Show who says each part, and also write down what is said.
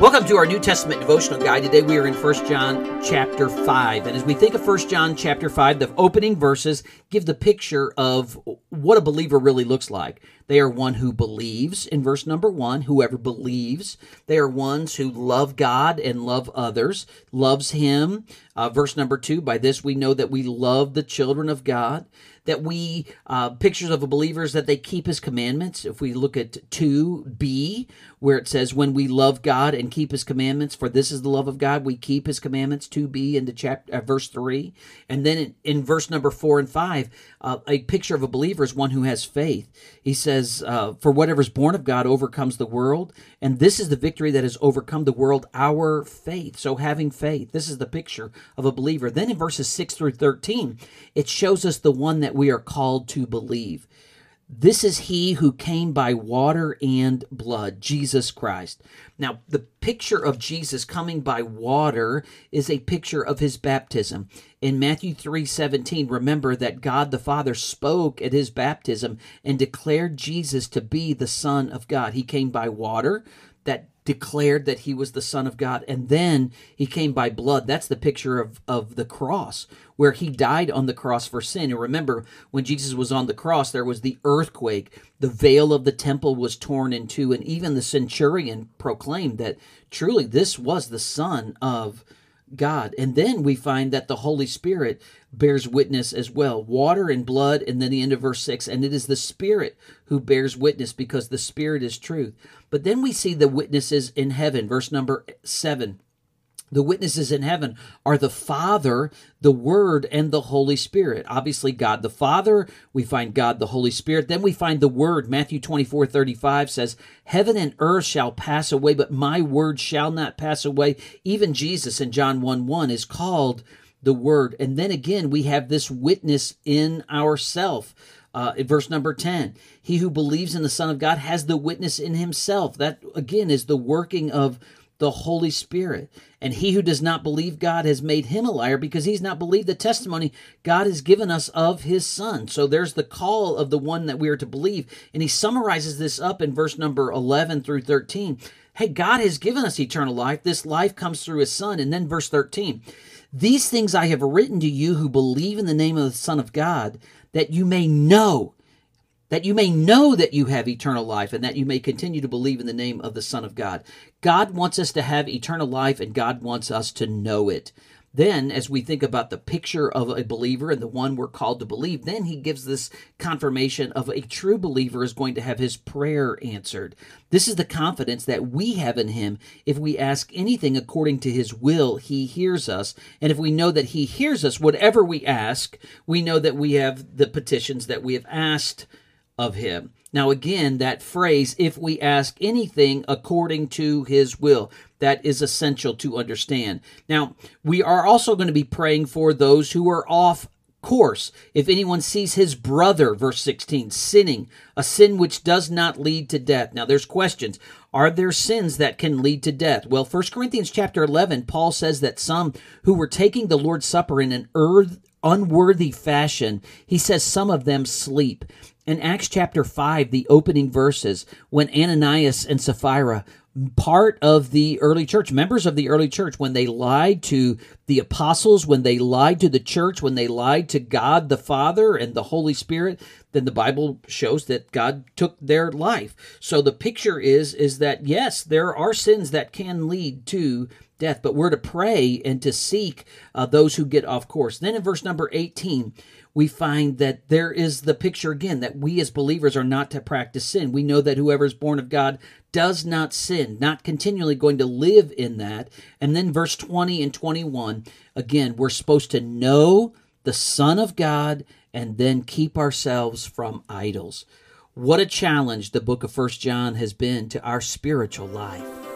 Speaker 1: Welcome to our New Testament devotional guide. Today we are in 1 John chapter 5. And as we think of 1 John chapter 5, the opening verses give the picture of what a believer really looks like. They are one who believes in verse number 1, whoever believes. They are ones who love God and love others, loves him. Uh, verse number 2, by this we know that we love the children of God that we uh, pictures of a believers that they keep his commandments. If we look at 2b where it says when we love god and keep his commandments for this is the love of god we keep his commandments 2b into chapter uh, verse 3 and then in, in, verse number 4 and 5 uh, a picture of a believer is one who has faith. He says uh, for whatever is born of god overcomes the world and this is the victory that has overcome the world our faith. So having faith this is the picture of a believer. Then in verses 6 through 13 it shows us the one that we are called to believe. This is he who came by water and blood, Jesus Christ. Now, the picture of Jesus coming by water is a picture of his baptism. In Matthew 3:17, remember that God the Father spoke at his baptism and declared Jesus to be the son of God. He came by water, declared that he was the Son of God, and then he came by blood. That's the picture of, of the cross, where he died on the cross for sin. And remember, when Jesus was on the cross, there was the earthquake, the veil of the temple was torn in two, and even the centurion proclaimed that truly this was the Son of God. And then we find that the Holy Spirit bears witness as well. Water and blood, and then the end of verse 6. And it is the Spirit who bears witness because the Spirit is truth. But then we see the witnesses in heaven, verse number 7. The witnesses in heaven are the Father, the Word, and the Holy Spirit. Obviously, God the Father, we find God the Holy Spirit. Then we find the Word. Matthew 24 35 says, Heaven and earth shall pass away, but my word shall not pass away. Even Jesus in John 1 1 is called the Word. And then again, we have this witness in ourself. Uh, verse number 10, he who believes in the Son of God has the witness in himself. That again is the working of the Holy Spirit. And he who does not believe God has made him a liar because he's not believed the testimony God has given us of his Son. So there's the call of the one that we are to believe. And he summarizes this up in verse number 11 through 13. Hey, God has given us eternal life. This life comes through his Son. And then verse 13 These things I have written to you who believe in the name of the Son of God, that you may know that you may know that you have eternal life and that you may continue to believe in the name of the Son of God. God wants us to have eternal life and God wants us to know it. Then, as we think about the picture of a believer and the one we're called to believe, then he gives this confirmation of a true believer is going to have his prayer answered. This is the confidence that we have in him. If we ask anything according to his will, he hears us. And if we know that he hears us, whatever we ask, we know that we have the petitions that we have asked of him. Now, again, that phrase, if we ask anything according to his will, that is essential to understand. Now, we are also going to be praying for those who are off course. If anyone sees his brother, verse 16, sinning, a sin which does not lead to death. Now, there's questions. Are there sins that can lead to death? Well, 1 Corinthians chapter 11, Paul says that some who were taking the Lord's Supper in an earth, unworthy fashion, he says some of them sleep. In Acts chapter 5, the opening verses, when Ananias and Sapphira, part of the early church, members of the early church, when they lied to the apostles, when they lied to the church, when they lied to God the Father and the Holy Spirit, then the Bible shows that God took their life. So the picture is is that yes, there are sins that can lead to death, but we're to pray and to seek uh, those who get off course. Then in verse number 18, we find that there is the picture again that we as believers are not to practice sin. We know that whoever is born of God does not sin, not continually going to live in that. And then verse 20 and 21, again, we're supposed to know the Son of God and then keep ourselves from idols. What a challenge the book of First John has been to our spiritual life.